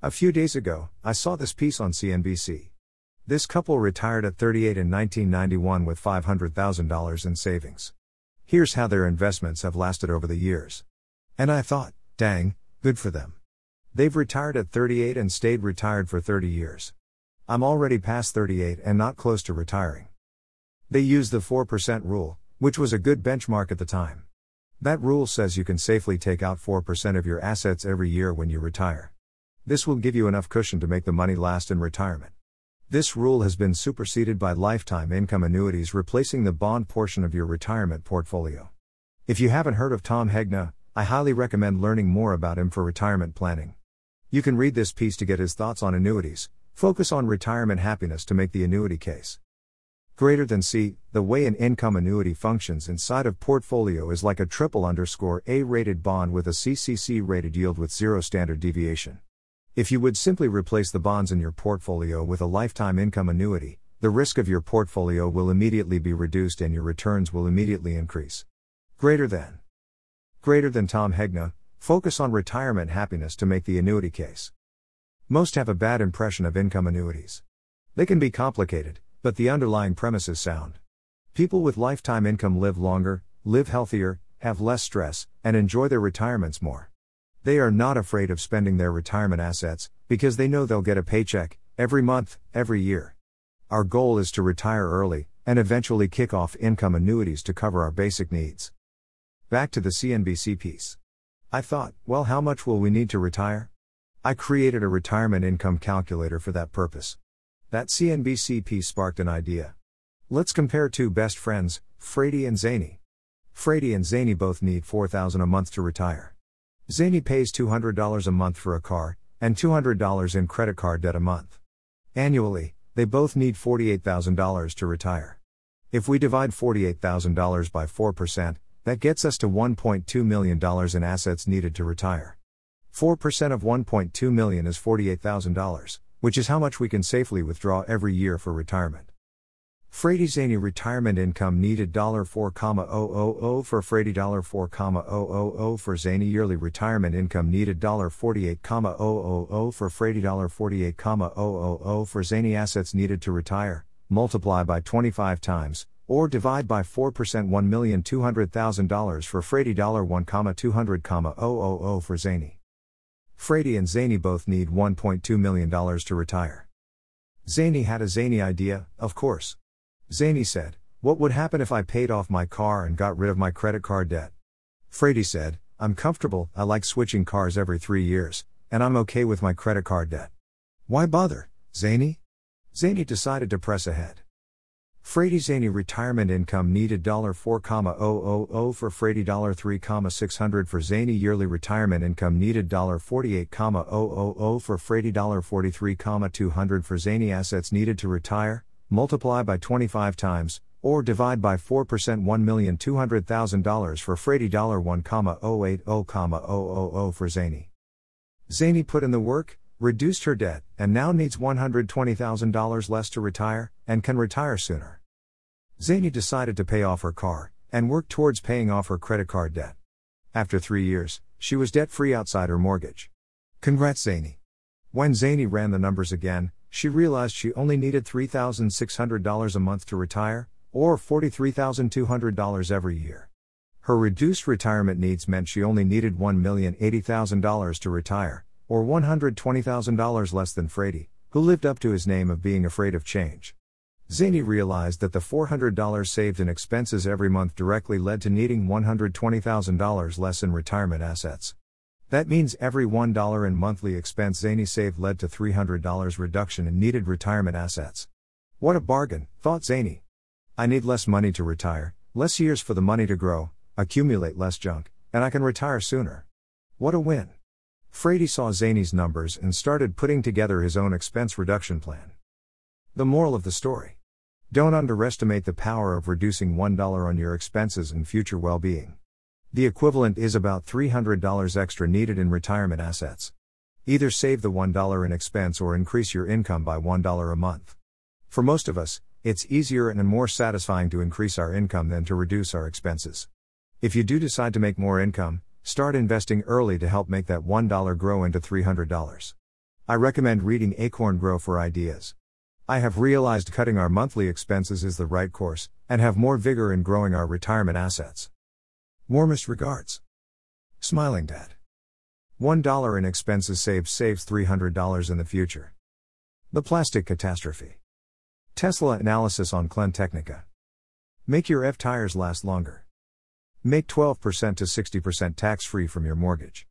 A few days ago, I saw this piece on CNBC. This couple retired at 38 in 1991 with $500,000 in savings. Here's how their investments have lasted over the years. And I thought, dang, good for them. They've retired at 38 and stayed retired for 30 years. I'm already past 38 and not close to retiring. They use the 4% rule, which was a good benchmark at the time. That rule says you can safely take out 4% of your assets every year when you retire. This will give you enough cushion to make the money last in retirement. This rule has been superseded by lifetime income annuities replacing the bond portion of your retirement portfolio. If you haven't heard of Tom Hegna, I highly recommend learning more about him for retirement planning. You can read this piece to get his thoughts on annuities, focus on retirement happiness to make the annuity case. Greater than C, the way an income annuity functions inside of portfolio is like a triple underscore A rated bond with a CCC rated yield with zero standard deviation. If you would simply replace the bonds in your portfolio with a lifetime income annuity, the risk of your portfolio will immediately be reduced and your returns will immediately increase. Greater than. Greater than Tom Hegna, focus on retirement happiness to make the annuity case. Most have a bad impression of income annuities. They can be complicated, but the underlying premise is sound. People with lifetime income live longer, live healthier, have less stress, and enjoy their retirements more. They are not afraid of spending their retirement assets, because they know they'll get a paycheck, every month, every year. Our goal is to retire early, and eventually kick off income annuities to cover our basic needs. Back to the CNBC piece. I thought, well, how much will we need to retire? I created a retirement income calculator for that purpose. That CNBC piece sparked an idea. Let's compare two best friends, Frady and Zany. Frady and Zany both need 4000 a month to retire. Zany pays $200 a month for a car, and $200 in credit card debt a month. Annually, they both need $48,000 to retire. If we divide $48,000 by 4%, that gets us to $1.2 million in assets needed to retire. 4% of $1.2 million is $48,000, which is how much we can safely withdraw every year for retirement. Frady Zany retirement income needed $4,000 for Frady $4,000 for Zany yearly retirement income needed $48,000 for Frady $48,000 for Zany assets needed to retire, multiply by 25 times, or divide by 4% $1,200,000 for Frady $1,200,000 for Zany. Frady and Zany both need $1.2 million to retire. Zany had a zany idea, of course. Zany said, What would happen if I paid off my car and got rid of my credit card debt? Frady said, I'm comfortable, I like switching cars every three years, and I'm okay with my credit card debt. Why bother, Zany? Zany decided to press ahead. Frady Zany retirement income needed $4,000 for Frady $3,600 for Zany yearly retirement income needed $48,000 for Frady $43,200 for Zany assets needed to retire, multiply by 25 times, or divide by 4% $1,200,000 for Frady $1,080,000 for Zany. Zany put in the work, reduced her debt, and now needs $120,000 less to retire, and can retire sooner. Zany decided to pay off her car, and work towards paying off her credit card debt. After three years, she was debt free outside her mortgage. Congrats, Zany. When Zany ran the numbers again, she realized she only needed $3,600 a month to retire, or $43,200 every year. Her reduced retirement needs meant she only needed $1,080,000 to retire, or $120,000 less than Frady, who lived up to his name of being afraid of change. Zany realized that the $400 saved in expenses every month directly led to needing $120,000 less in retirement assets. That means every $1 in monthly expense Zany saved led to $300 reduction in needed retirement assets. What a bargain, thought Zany. I need less money to retire, less years for the money to grow, accumulate less junk, and I can retire sooner. What a win. Frady saw Zany's numbers and started putting together his own expense reduction plan. The moral of the story Don't underestimate the power of reducing $1 on your expenses and future well being. The equivalent is about $300 extra needed in retirement assets. Either save the $1 in expense or increase your income by $1 a month. For most of us, it's easier and more satisfying to increase our income than to reduce our expenses. If you do decide to make more income, start investing early to help make that $1 grow into $300. I recommend reading Acorn Grow for ideas. I have realized cutting our monthly expenses is the right course, and have more vigor in growing our retirement assets. Warmest regards. Smiling Dad. $1 in expenses saved saves $300 in the future. The Plastic Catastrophe. Tesla analysis on Technica. Make your F tires last longer. Make 12% to 60% tax free from your mortgage.